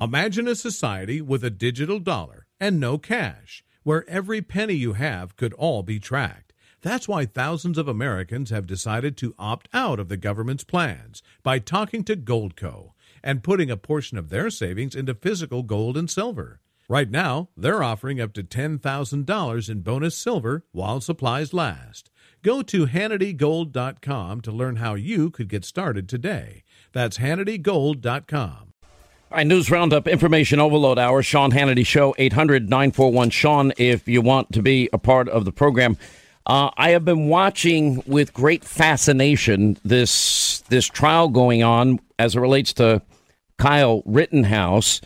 Imagine a society with a digital dollar and no cash, where every penny you have could all be tracked. That's why thousands of Americans have decided to opt out of the government's plans by talking to Goldco and putting a portion of their savings into physical gold and silver. Right now, they're offering up to $10,000 in bonus silver while supplies last. Go to HannityGold.com to learn how you could get started today. That's HannityGold.com. Right, News Roundup, Information Overload Hour, Sean Hannity Show, 800 941 Sean, if you want to be a part of the program. Uh, I have been watching with great fascination this this trial going on as it relates to Kyle Rittenhouse.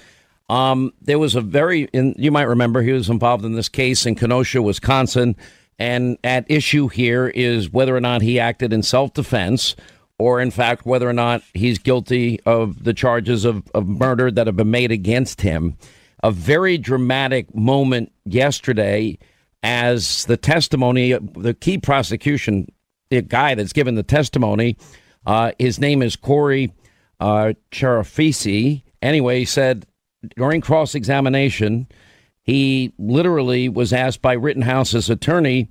Um, there was a very, in, you might remember, he was involved in this case in Kenosha, Wisconsin, and at issue here is whether or not he acted in self defense or in fact whether or not he's guilty of the charges of, of murder that have been made against him. A very dramatic moment yesterday as the testimony, the key prosecution, the guy that's given the testimony, uh, his name is Corey uh, Charafisi. Anyway, he said during cross examination, he literally was asked by Rittenhouse's attorney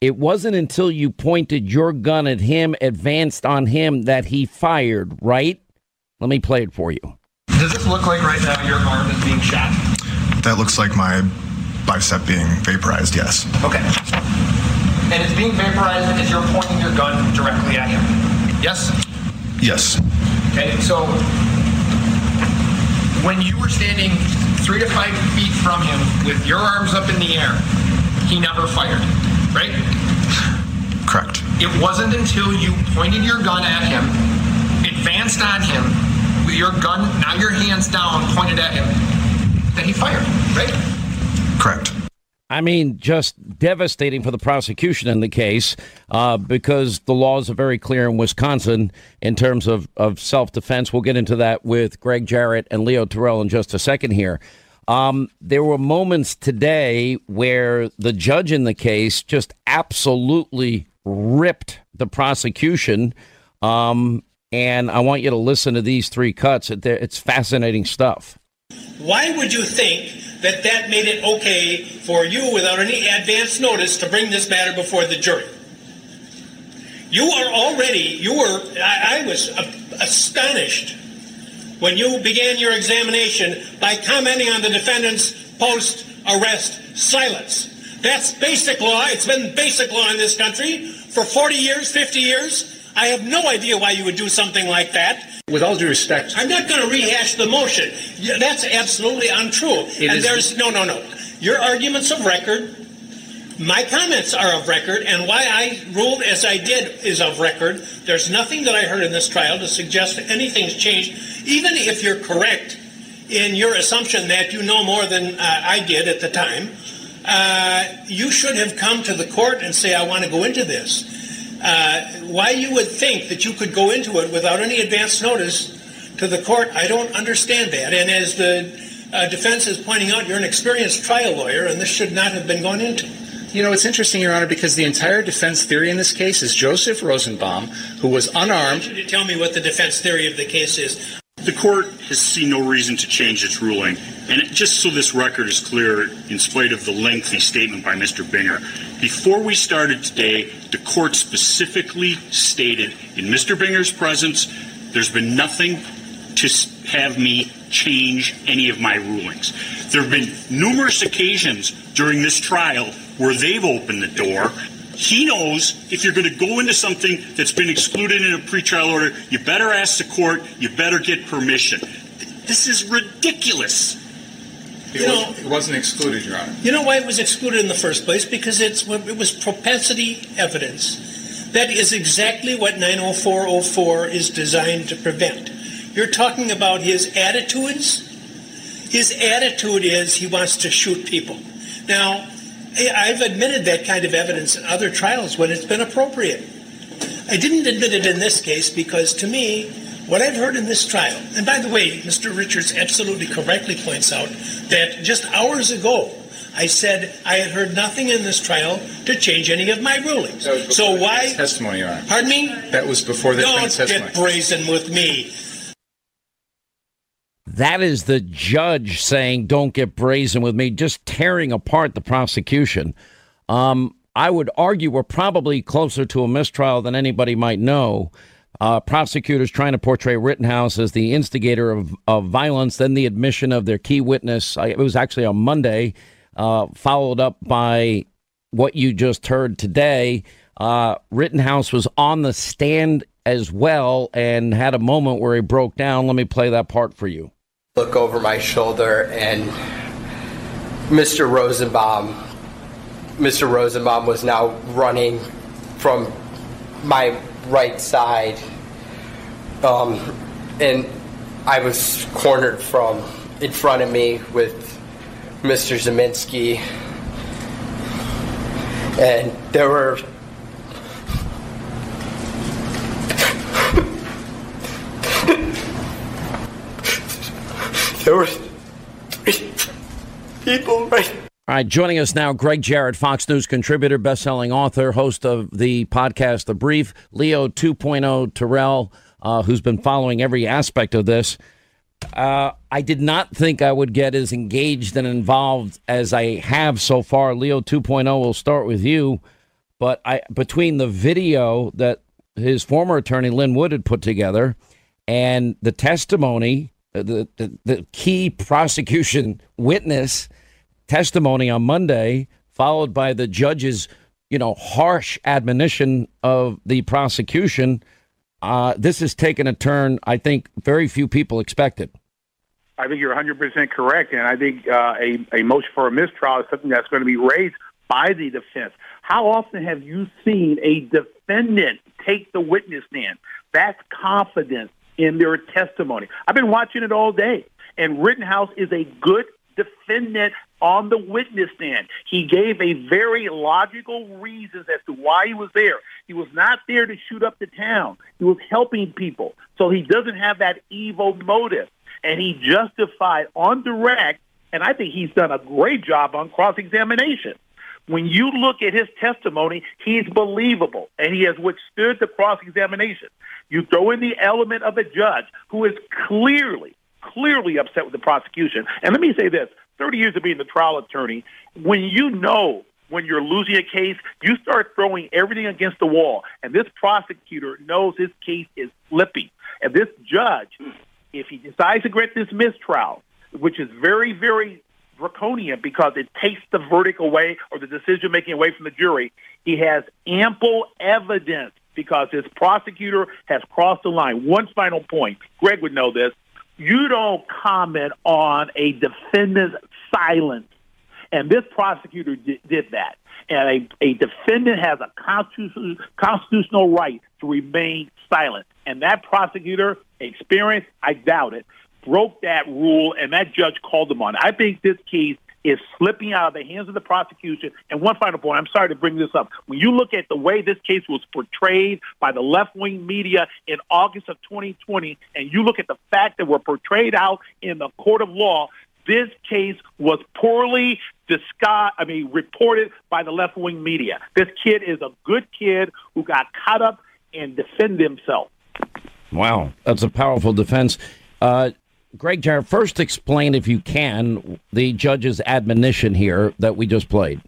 it wasn't until you pointed your gun at him, advanced on him, that he fired, right? Let me play it for you. Does this look like right now your arm is being shot? That looks like my bicep being vaporized, yes. Okay. And it's being vaporized as you're pointing your gun directly at him? Yes? Yes. Okay, so when you were standing three to five feet from him with your arms up in the air, he never fired right? Correct. It wasn't until you pointed your gun at him, advanced on him, with your gun, now your hands down, pointed at him, that he fired, right? Correct. I mean, just devastating for the prosecution in the case uh, because the laws are very clear in Wisconsin in terms of, of self defense. We'll get into that with Greg Jarrett and Leo Terrell in just a second here. Um, there were moments today where the judge in the case just absolutely ripped the prosecution. Um, and I want you to listen to these three cuts. It's fascinating stuff. Why would you think that that made it okay for you, without any advance notice, to bring this matter before the jury? You are already, you were, I, I was astonished when you began your examination by commenting on the defendant's post arrest silence. That's basic law. It's been basic law in this country for 40 years, 50 years. I have no idea why you would do something like that. With all due respect, I'm not going to rehash the motion. That's absolutely untrue. It and is- there's no, no, no. Your arguments of record, my comments are of record, and why I ruled as I did is of record. There's nothing that I heard in this trial to suggest that anything's changed even if you're correct in your assumption that you know more than uh, I did at the time, uh, you should have come to the court and say, I want to go into this. Uh, why you would think that you could go into it without any advance notice to the court, I don't understand that. And as the uh, defense is pointing out you're an experienced trial lawyer, and this should not have been gone into. You know, it's interesting, Your Honor, because the entire defense theory in this case is Joseph Rosenbaum, who was unarmed. You tell me what the defense theory of the case is. The court has seen no reason to change its ruling. And just so this record is clear, in spite of the lengthy statement by Mr. Binger, before we started today, the court specifically stated in Mr. Binger's presence, there's been nothing to have me change any of my rulings. There have been numerous occasions during this trial where they've opened the door. He knows if you're going to go into something that's been excluded in a pretrial order, you better ask the court, you better get permission. This is ridiculous. It, know, was, it wasn't excluded, Your Honor. You know why it was excluded in the first place? Because it's it was propensity evidence. That is exactly what 90404 is designed to prevent. You're talking about his attitudes. His attitude is he wants to shoot people. Now, I've admitted that kind of evidence in other trials when it's been appropriate. I didn't admit it in this case because to me, what I've heard in this trial, and by the way, Mr. Richards absolutely correctly points out that just hours ago, I said I had heard nothing in this trial to change any of my rulings. So why testimony, Your Honor? Pardon me? That was before the Don't testimony. get brazen with me. That is the judge saying, "Don't get brazen with me," just tearing apart the prosecution. Um, I would argue we're probably closer to a mistrial than anybody might know. Uh, prosecutors trying to portray Rittenhouse as the instigator of, of violence, then the admission of their key witness. I, it was actually on Monday, uh, followed up by what you just heard today. Uh, Rittenhouse was on the stand as well and had a moment where he broke down. Let me play that part for you. Look over my shoulder, and Mr. Rosenbaum, Mr. Rosenbaum was now running from my right side, um, and I was cornered from in front of me with Mr. Ziminski, and there were there were three people right all right, joining us now, Greg Jarrett, Fox News contributor, best-selling author, host of the podcast The Brief, Leo 2.0 Terrell, uh, who's been following every aspect of this. Uh, I did not think I would get as engaged and involved as I have so far. Leo 2.0 will start with you, but I between the video that his former attorney Lin Wood had put together and the testimony, the, the, the key prosecution witness testimony on Monday, followed by the judge's, you know, harsh admonition of the prosecution. Uh, this has taken a turn I think very few people expected. I think you're 100% correct. And I think uh, a, a motion for a mistrial is something that's going to be raised by the defense. How often have you seen a defendant take the witness stand? That's confidence in their testimony. I've been watching it all day. And Rittenhouse is a good defendant on the witness stand. He gave a very logical reasons as to why he was there. He was not there to shoot up the town. He was helping people. So he doesn't have that evil motive. And he justified on direct, and I think he's done a great job on cross-examination. When you look at his testimony, he's believable, and he has withstood the cross-examination. You throw in the element of a judge who is clearly, clearly upset with the prosecution. And let me say this, 30 years of being the trial attorney, when you know when you're losing a case, you start throwing everything against the wall. And this prosecutor knows his case is slipping. And this judge, if he decides to grant this mistrial, which is very, very draconian because it takes the verdict away or the decision making away from the jury, he has ample evidence because his prosecutor has crossed the line. One final point. Greg would know this. You don't comment on a defendant's silence. And this prosecutor did, did that. And a, a defendant has a constitutional, constitutional right to remain silent. And that prosecutor, experience, I doubt it, broke that rule, and that judge called them on. I think this case is slipping out of the hands of the prosecution. And one final point, I'm sorry to bring this up. When you look at the way this case was portrayed by the left wing media in August of 2020, and you look at the fact that we're portrayed out in the court of law, this case was poorly discussed, I mean, reported by the left wing media. This kid is a good kid who got caught up and defend himself. Wow, that's a powerful defense. Uh, Greg Jarrett, first explain, if you can, the judge's admonition here that we just played.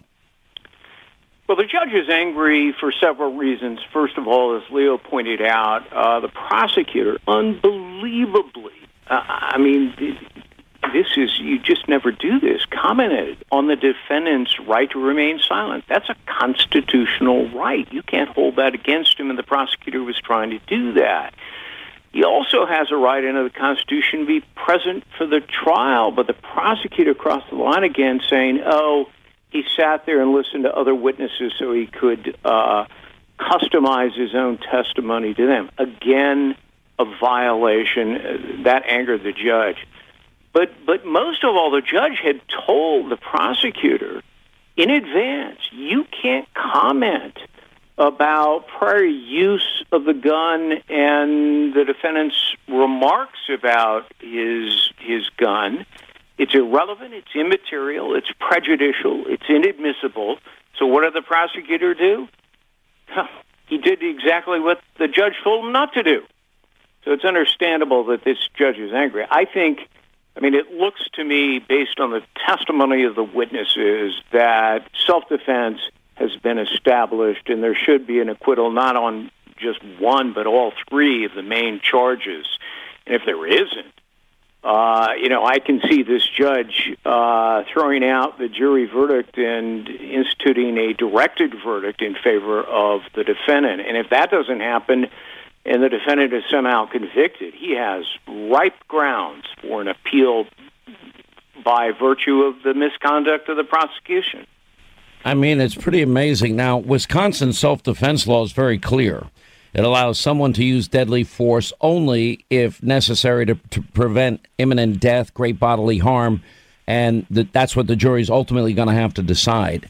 Well, the judge is angry for several reasons. First of all, as Leo pointed out, uh, the prosecutor, unbelievably, uh, I mean, this is, you just never do this, commented on the defendant's right to remain silent. That's a constitutional right. You can't hold that against him, and the prosecutor was trying to do that. He also has a right under the Constitution to be present for the trial, but the prosecutor crossed the line again saying, oh, he sat there and listened to other witnesses so he could uh, customize his own testimony to them. Again, a violation. That angered the judge. But, but most of all, the judge had told the prosecutor in advance, you can't comment about prior use of the gun and the defendant's remarks about his his gun. It's irrelevant, it's immaterial, it's prejudicial, it's inadmissible. So what did the prosecutor do? He did exactly what the judge told him not to do. So it's understandable that this judge is angry. I think I mean, it looks to me, based on the testimony of the witnesses, that self defense has been established, and there should be an acquittal not on just one, but all three of the main charges. And if there isn't, uh, you know, I can see this judge uh, throwing out the jury verdict and instituting a directed verdict in favor of the defendant. And if that doesn't happen, and the defendant is somehow convicted, he has ripe grounds for an appeal by virtue of the misconduct of the prosecution. I mean, it's pretty amazing. Now, Wisconsin self defense law is very clear. It allows someone to use deadly force only if necessary to, to prevent imminent death, great bodily harm, and that's what the jury is ultimately going to have to decide.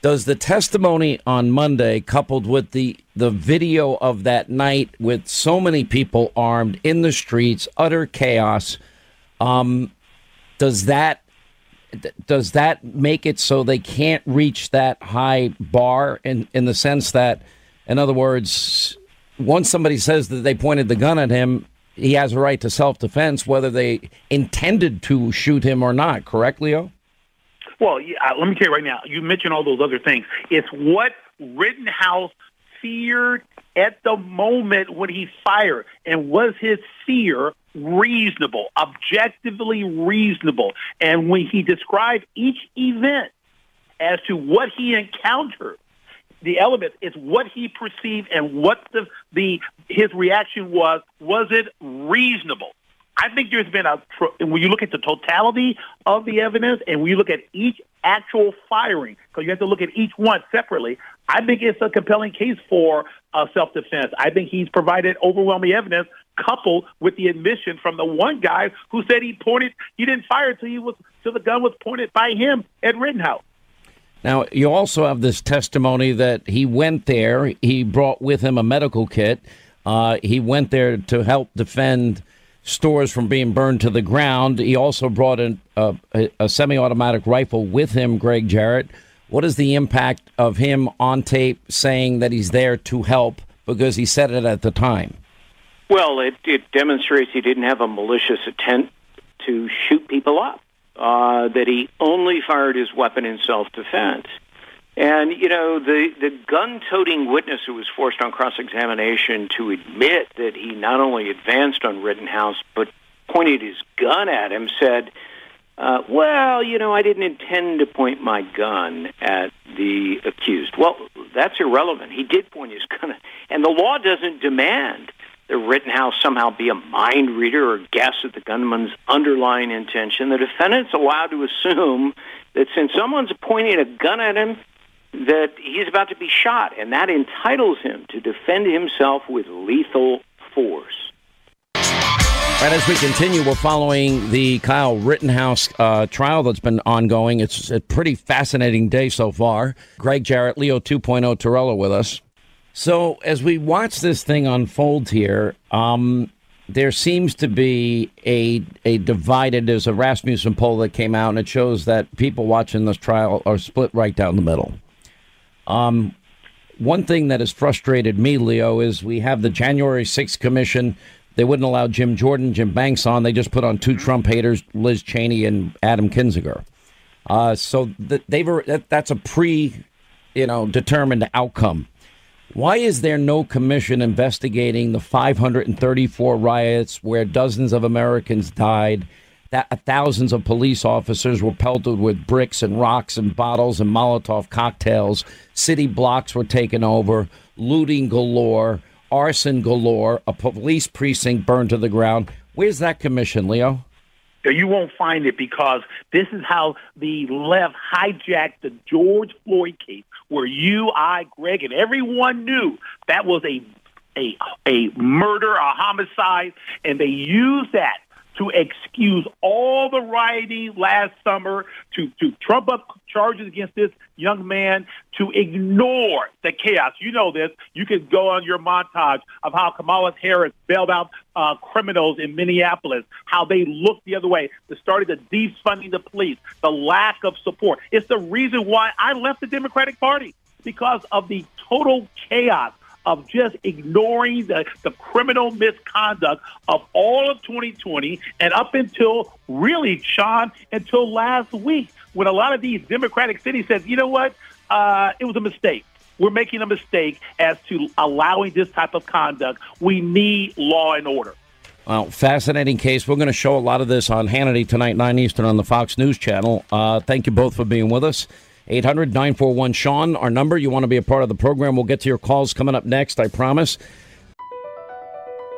Does the testimony on Monday, coupled with the, the video of that night with so many people armed in the streets, utter chaos, um, does that does that make it so they can't reach that high bar in, in the sense that, in other words, once somebody says that they pointed the gun at him, he has a right to self defense, whether they intended to shoot him or not, correct, Leo? Well, yeah, uh, let me tell you right now, you mentioned all those other things. It's what Rittenhouse feared at the moment when he fired. And was his fear reasonable, objectively reasonable. And when he described each event as to what he encountered, the elements is what he perceived and what the, the his reaction was. Was it reasonable? I think there's been a when you look at the totality of the evidence and when you look at each actual firing, because you have to look at each one separately. I think it's a compelling case for uh, self-defense. I think he's provided overwhelming evidence coupled with the admission from the one guy who said he pointed, he didn't fire until he was, till the gun was pointed by him at Rittenhouse. Now, you also have this testimony that he went there. He brought with him a medical kit. Uh, he went there to help defend stores from being burned to the ground. He also brought in a, a, a semi automatic rifle with him, Greg Jarrett. What is the impact of him on tape saying that he's there to help because he said it at the time? Well, it, it demonstrates he didn't have a malicious intent to shoot people up, uh, that he only fired his weapon in self defense. And, you know, the, the gun toting witness who was forced on cross examination to admit that he not only advanced on Rittenhouse, but pointed his gun at him said, uh, well, you know, I didn't intend to point my gun at the accused. Well, that's irrelevant. He did point his gun, at, and the law doesn't demand that Rittenhouse somehow be a mind reader or guess at the gunman's underlying intention. The defendant's allowed to assume that since someone's pointing a gun at him, that he's about to be shot, and that entitles him to defend himself with lethal force. And as we continue, we're following the Kyle Rittenhouse uh, trial that's been ongoing. It's a pretty fascinating day so far. Greg Jarrett, Leo 2.0 Terrell with us. So as we watch this thing unfold here, um, there seems to be a a divided. There's a Rasmussen poll that came out, and it shows that people watching this trial are split right down the middle. Um, one thing that has frustrated me, Leo, is we have the January 6th commission. They wouldn't allow Jim Jordan, Jim Banks on. They just put on two Trump haters, Liz Cheney and Adam Kinzinger. Uh, so th- they've that, that's a pre, you know, determined outcome. Why is there no commission investigating the 534 riots where dozens of Americans died? That uh, thousands of police officers were pelted with bricks and rocks and bottles and Molotov cocktails. City blocks were taken over, looting galore, arson galore, a police precinct burned to the ground. Where's that commission, Leo? You won't find it because this is how the left hijacked the George Floyd case, where you, I, Greg, and everyone knew that was a a a murder, a homicide, and they used that to excuse all the rioting last summer, to, to trump up charges against this young man, to ignore the chaos. You know this. You can go on your montage of how Kamala Harris bailed out uh, criminals in Minneapolis, how they looked the other way, the started the defunding the police, the lack of support. It's the reason why I left the Democratic Party because of the total chaos of just ignoring the, the criminal misconduct of all of 2020 and up until really, Sean, until last week when a lot of these Democratic cities said, you know what, uh, it was a mistake. We're making a mistake as to allowing this type of conduct. We need law and order. Well, fascinating case. We're going to show a lot of this on Hannity tonight, 9 Eastern on the Fox News Channel. Uh, thank you both for being with us. 800 941 Sean, our number. You want to be a part of the program. We'll get to your calls coming up next, I promise.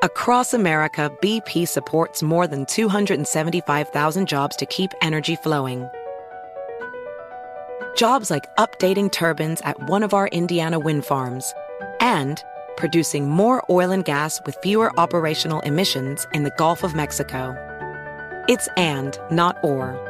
Across America, BP supports more than 275,000 jobs to keep energy flowing. Jobs like updating turbines at one of our Indiana wind farms and producing more oil and gas with fewer operational emissions in the Gulf of Mexico. It's and, not or.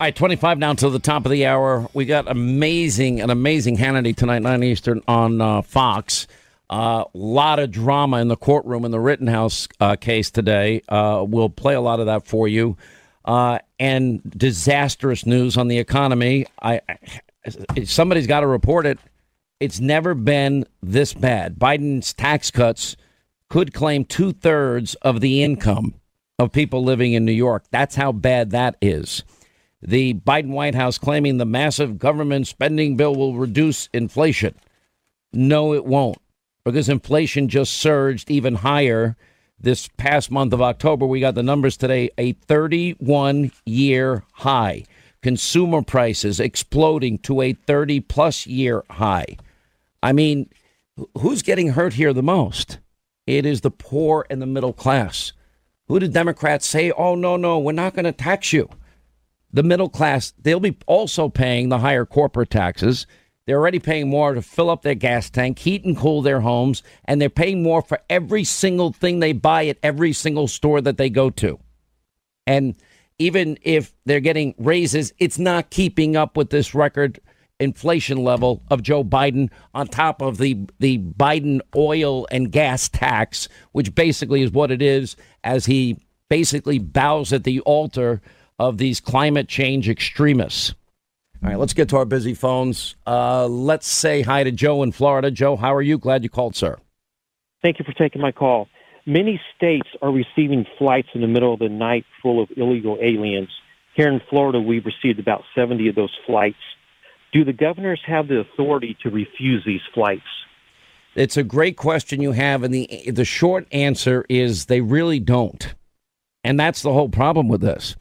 All right, 25 now to the top of the hour. We got amazing, an amazing Hannity tonight, 9 Eastern on uh, Fox. A uh, lot of drama in the courtroom in the Rittenhouse uh, case today. Uh, we'll play a lot of that for you. Uh, and disastrous news on the economy. I, I somebody's got to report it. It's never been this bad. Biden's tax cuts could claim two thirds of the income of people living in New York. That's how bad that is the Biden White House claiming the massive government spending bill will reduce inflation. No, it won't, because inflation just surged even higher this past month of October. We got the numbers today a 31 year high. Consumer prices exploding to a 30 plus year high. I mean, who's getting hurt here the most? It is the poor and the middle class. Who did Democrats say, oh, no, no, we're not going to tax you? The middle class, they'll be also paying the higher corporate taxes. They're already paying more to fill up their gas tank, heat and cool their homes, and they're paying more for every single thing they buy at every single store that they go to. And even if they're getting raises, it's not keeping up with this record inflation level of Joe Biden on top of the the Biden oil and gas tax, which basically is what it is as he basically bows at the altar of these climate change extremists. All right, let's get to our busy phones. Uh, let's say hi to Joe in Florida. Joe, how are you? Glad you called, sir. Thank you for taking my call. Many states are receiving flights in the middle of the night full of illegal aliens. Here in Florida, we've received about 70 of those flights. Do the governors have the authority to refuse these flights? It's a great question you have, and the the short answer is they really don't, and that's the whole problem with this.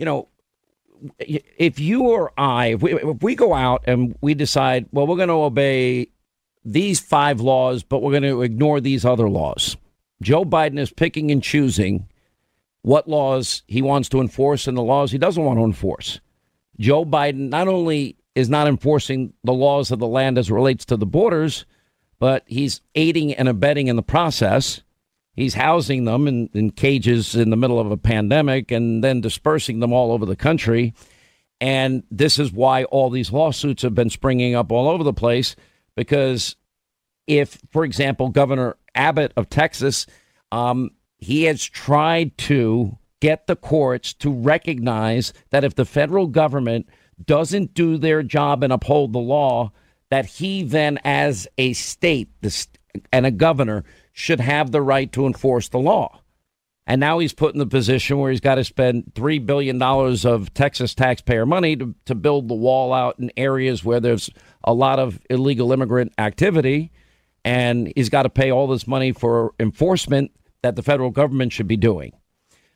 You know, if you or I, if we, if we go out and we decide, well, we're going to obey these five laws, but we're going to ignore these other laws. Joe Biden is picking and choosing what laws he wants to enforce and the laws he doesn't want to enforce. Joe Biden not only is not enforcing the laws of the land as relates to the borders, but he's aiding and abetting in the process. He's housing them in, in cages in the middle of a pandemic and then dispersing them all over the country. And this is why all these lawsuits have been springing up all over the place. Because if, for example, Governor Abbott of Texas, um, he has tried to get the courts to recognize that if the federal government doesn't do their job and uphold the law, that he then, as a state and a governor, should have the right to enforce the law. And now he's put in the position where he's got to spend $3 billion of Texas taxpayer money to, to build the wall out in areas where there's a lot of illegal immigrant activity. And he's got to pay all this money for enforcement that the federal government should be doing.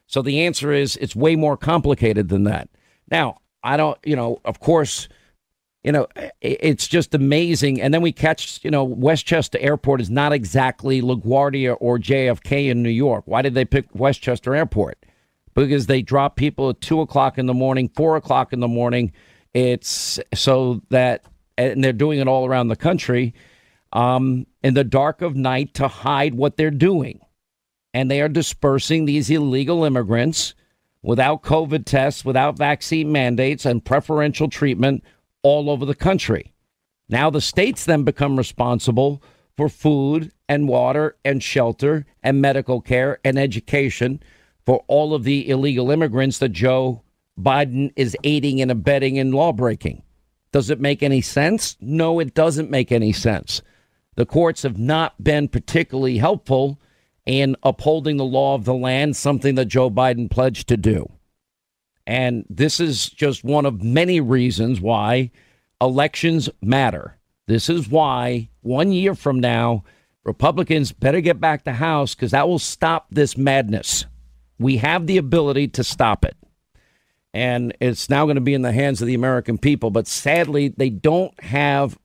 So the answer is it's way more complicated than that. Now, I don't, you know, of course, you know, it's just amazing. And then we catch, you know, Westchester Airport is not exactly LaGuardia or JFK in New York. Why did they pick Westchester Airport? Because they drop people at two o'clock in the morning, four o'clock in the morning. It's so that, and they're doing it all around the country um, in the dark of night to hide what they're doing. And they are dispersing these illegal immigrants without COVID tests, without vaccine mandates, and preferential treatment all over the country. Now the states then become responsible for food and water and shelter and medical care and education for all of the illegal immigrants that Joe Biden is aiding and abetting in lawbreaking. Does it make any sense? No, it doesn't make any sense. The courts have not been particularly helpful in upholding the law of the land, something that Joe Biden pledged to do. And this is just one of many reasons why elections matter. This is why one year from now, Republicans better get back the House because that will stop this madness. We have the ability to stop it. And it's now going to be in the hands of the American people. But sadly, they don't have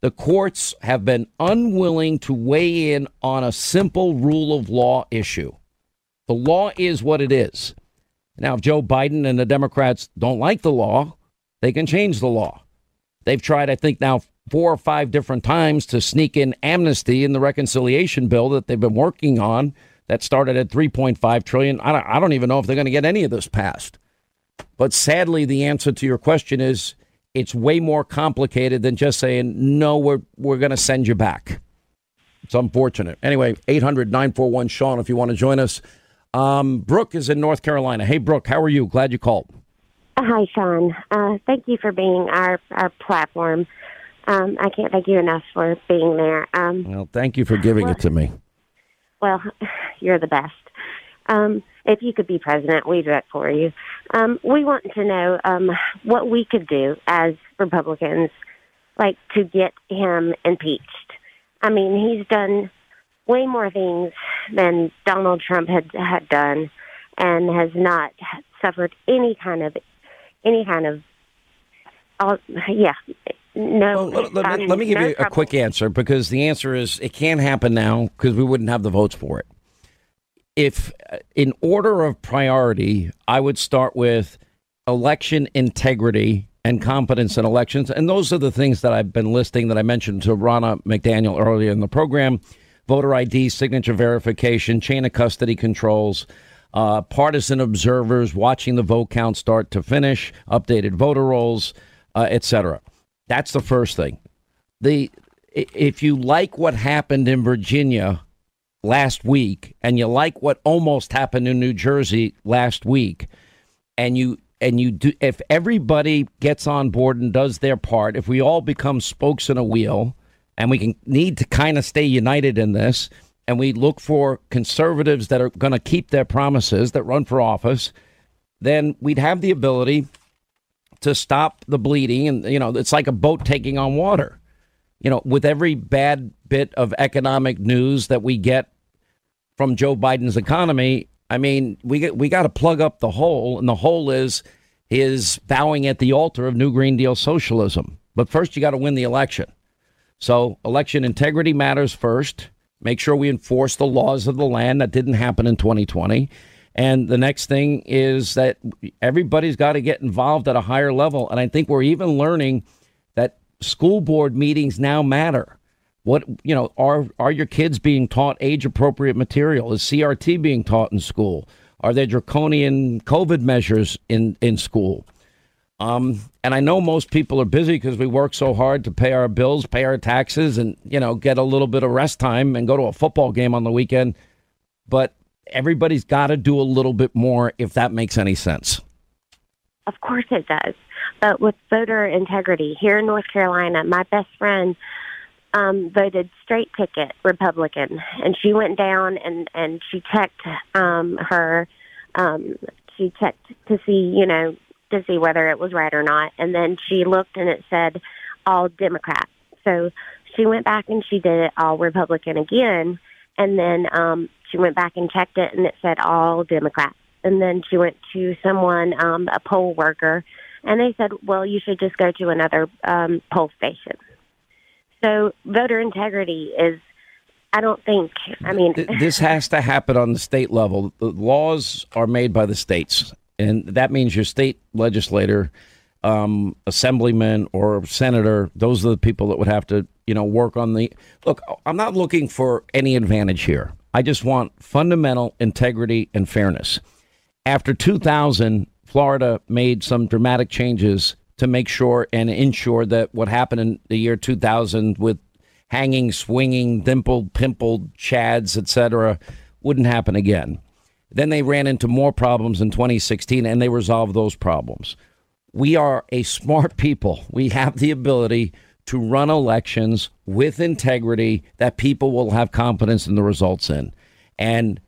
the courts have been unwilling to weigh in on a simple rule of law issue. The law is what it is. Now, if Joe Biden and the Democrats don't like the law, they can change the law. They've tried, I think, now four or five different times to sneak in amnesty in the reconciliation bill that they've been working on that started at 3.5 trillion. I don't, I don't even know if they're going to get any of this passed. But sadly, the answer to your question is it's way more complicated than just saying, no, we're, we're going to send you back. It's unfortunate. Anyway, 800 941 Sean, if you want to join us. Um, Brooke is in North Carolina. Hey, Brooke, how are you? Glad you called. Hi, Sean. Uh, thank you for being our, our platform. Um, I can't thank you enough for being there. Um, well, thank you for giving well, it to me. Well, you're the best. Um, if you could be president, we'd do it for you. Um, we want to know um, what we could do as Republicans, like to get him impeached. I mean, he's done way more things than Donald Trump had had done, and has not suffered any kind of any kind of. Uh, yeah, no. Well, let, um, let, me give no you a quick answer because the answer is it can't happen now because we wouldn't have the votes for it if uh, in order of priority, I would start with election integrity and competence in elections. And those are the things that I've been listing that I mentioned to Ronna McDaniel earlier in the program voter ID, signature verification, chain of custody controls. Uh, partisan observers watching the vote count start to finish, updated voter rolls, uh, etc. That's the first thing. The if you like what happened in Virginia last week, and you like what almost happened in New Jersey last week, and you and you do if everybody gets on board and does their part, if we all become spokes in a wheel, and we can need to kind of stay united in this and we look for conservatives that are going to keep their promises that run for office, then we'd have the ability to stop the bleeding. And, you know, it's like a boat taking on water. You know, with every bad bit of economic news that we get from Joe Biden's economy, I mean, we we got to plug up the hole, and the hole is is bowing at the altar of New Green Deal socialism. But first, you got to win the election. So, election integrity matters first. Make sure we enforce the laws of the land. That didn't happen in 2020. And the next thing is that everybody's got to get involved at a higher level. And I think we're even learning that school board meetings now matter. What you know are are your kids being taught age appropriate material? Is CRT being taught in school? Are there draconian COVID measures in in school? Um, and I know most people are busy because we work so hard to pay our bills, pay our taxes, and you know get a little bit of rest time and go to a football game on the weekend. But everybody's got to do a little bit more if that makes any sense. Of course it does. But with voter integrity here in North Carolina, my best friend um, voted straight ticket Republican, and she went down and and she checked um, her. Um, she checked to see, you know, to see whether it was right or not. And then she looked and it said all Democrat. So she went back and she did it all Republican again. And then um, she went back and checked it and it said all Democrat. And then she went to someone, um, a poll worker, and they said, well, you should just go to another um, poll station. So voter integrity is I don't think. I mean, this has to happen on the state level. The laws are made by the states, and that means your state legislator, um, assemblyman, or senator. Those are the people that would have to, you know, work on the. Look, I'm not looking for any advantage here. I just want fundamental integrity and fairness. After 2000, Florida made some dramatic changes to make sure and ensure that what happened in the year 2000 with hanging, swinging, dimpled, pimpled chads, etc., wouldn't happen again. Then they ran into more problems in 2016 and they resolved those problems. We are a smart people. We have the ability to run elections with integrity that people will have confidence in the results in. And,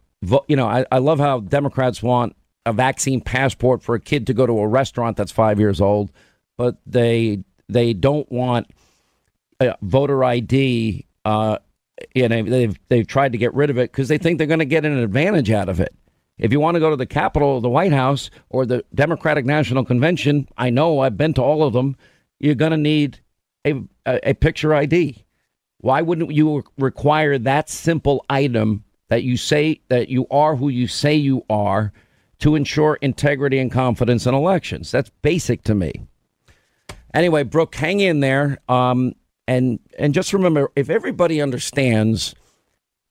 you know, I, I love how Democrats want a vaccine passport for a kid to go to a restaurant that's five years old, but they they don't want voter ID. Uh, you know, they've they've tried to get rid of it because they think they're going to get an advantage out of it. If you want to go to the Capitol, the White House, or the Democratic National Convention, I know I've been to all of them. You're going to need a, a, a picture ID. Why wouldn't you require that simple item that you say that you are who you say you are to ensure integrity and confidence in elections? That's basic to me. Anyway, Brooke, hang in there. Um, and and just remember, if everybody understands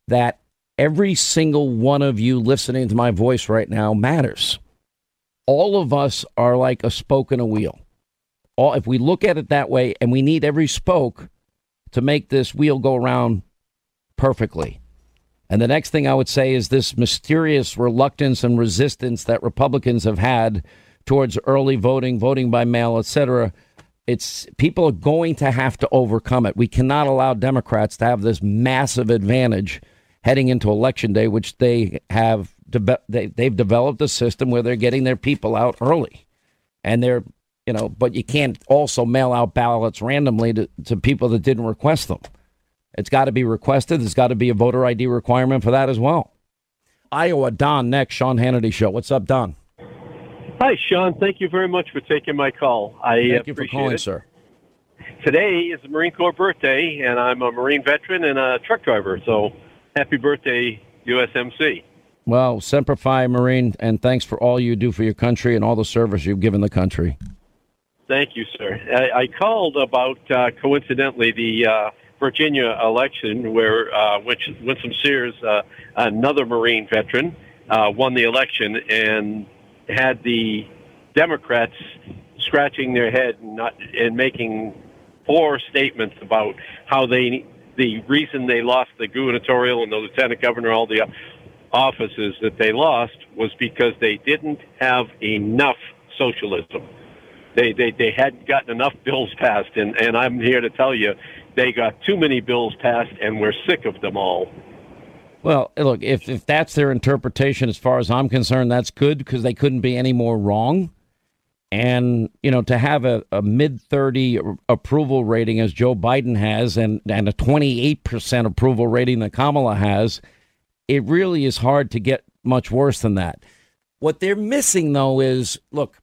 that every single one of you listening to my voice right now matters. All of us are like a spoke in a wheel. All, if we look at it that way, and we need every spoke to make this wheel go around perfectly. And the next thing I would say is this mysterious reluctance and resistance that Republicans have had towards early voting, voting by mail, etc. It's people are going to have to overcome it. We cannot allow Democrats to have this massive advantage heading into election day, which they have de- they, they've developed a system where they're getting their people out early, and they're you know, but you can't also mail out ballots randomly to, to people that didn't request them. It's got to be requested. There's got to be a voter ID requirement for that as well. Iowa, Don, next, Sean Hannity Show. What's up, Don? Hi, Sean. Thank you very much for taking my call. I Thank you for calling, it. sir. Today is the Marine Corps birthday, and I'm a Marine veteran and a truck driver. So happy birthday, USMC. Well, Semper Fi, Marine, and thanks for all you do for your country and all the service you've given the country. Thank you, sir. I, I called about uh, coincidentally the uh, Virginia election where uh, Winsome Sears, uh, another Marine veteran, uh, won the election and had the Democrats scratching their head and, not, and making poor statements about how they the reason they lost the gubernatorial and the lieutenant governor, all the offices that they lost, was because they didn't have enough socialism. They they they hadn't gotten enough bills passed, and and I'm here to tell you, they got too many bills passed, and we're sick of them all. Well, look, if if that's their interpretation, as far as I'm concerned, that's good because they couldn't be any more wrong. And, you know, to have a, a mid 30 approval rating as Joe Biden has and, and a 28% approval rating that Kamala has, it really is hard to get much worse than that. What they're missing, though, is look,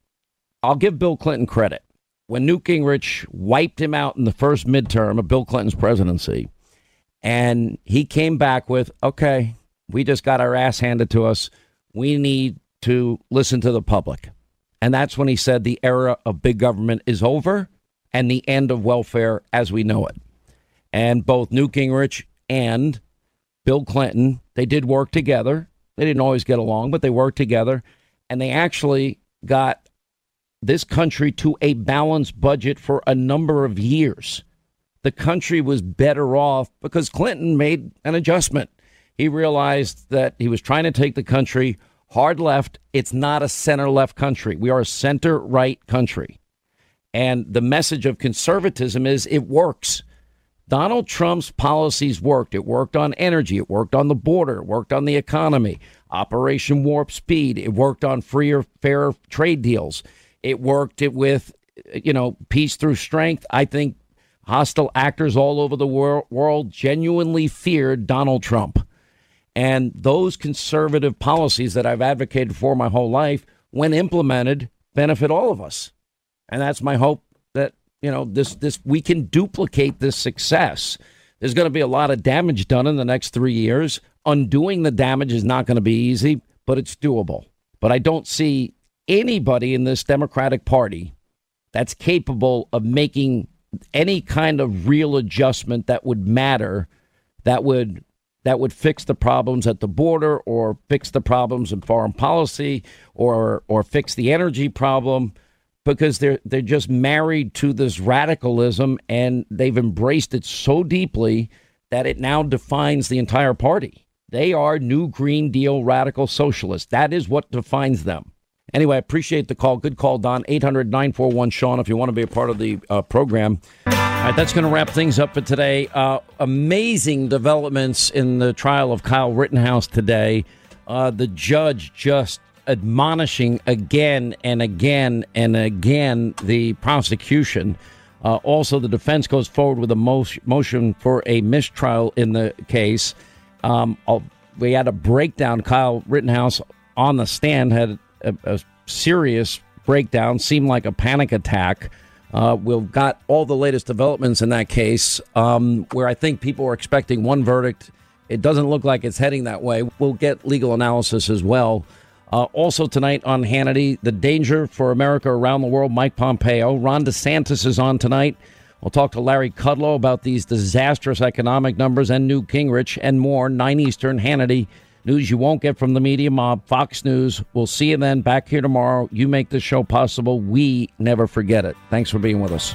I'll give Bill Clinton credit. When Newt Gingrich wiped him out in the first midterm of Bill Clinton's presidency, and he came back with, okay, we just got our ass handed to us. We need to listen to the public. And that's when he said the era of big government is over and the end of welfare as we know it. And both Newt Gingrich and Bill Clinton, they did work together. They didn't always get along, but they worked together. And they actually got this country to a balanced budget for a number of years. The country was better off because Clinton made an adjustment. He realized that he was trying to take the country hard left. It's not a center left country. We are a center right country. And the message of conservatism is it works. Donald Trump's policies worked. It worked on energy. It worked on the border. It worked on the economy. Operation Warp Speed. It worked on freer, fair trade deals. It worked it with, you know, peace through strength. I think hostile actors all over the wor- world genuinely feared Donald Trump. And those conservative policies that I've advocated for my whole life, when implemented, benefit all of us. And that's my hope that, you know, this this we can duplicate this success. There's going to be a lot of damage done in the next 3 years. Undoing the damage is not going to be easy, but it's doable. But I don't see anybody in this Democratic Party that's capable of making any kind of real adjustment that would matter that would that would fix the problems at the border or fix the problems in foreign policy or or fix the energy problem because they're they're just married to this radicalism and they've embraced it so deeply that it now defines the entire party. They are new green deal radical socialists. That is what defines them. Anyway, I appreciate the call. Good call, Don. 800 941 Sean, if you want to be a part of the uh, program. All right, that's going to wrap things up for today. Uh, amazing developments in the trial of Kyle Rittenhouse today. Uh, the judge just admonishing again and again and again the prosecution. Uh, also, the defense goes forward with a motion for a mistrial in the case. Um, we had a breakdown. Kyle Rittenhouse on the stand had a, a serious breakdown, seemed like a panic attack. Uh, we've got all the latest developments in that case, um, where I think people are expecting one verdict. It doesn't look like it's heading that way. We'll get legal analysis as well. Uh, also tonight on Hannity, the danger for America around the world. Mike Pompeo, Ron DeSantis is on tonight. We'll talk to Larry Kudlow about these disastrous economic numbers and Newt Gingrich and more. Nine Eastern Hannity. News you won't get from the media mob, Fox News. We'll see you then back here tomorrow. You make this show possible. We never forget it. Thanks for being with us.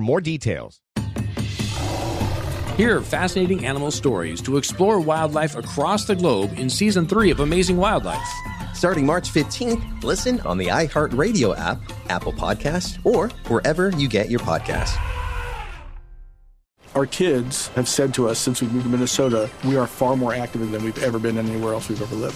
more details. Hear fascinating animal stories to explore wildlife across the globe in season three of Amazing Wildlife. Starting March 15th, listen on the iHeartRadio app, Apple Podcast, or wherever you get your podcasts. Our kids have said to us since we moved to Minnesota, we are far more active than we've ever been anywhere else we've ever lived.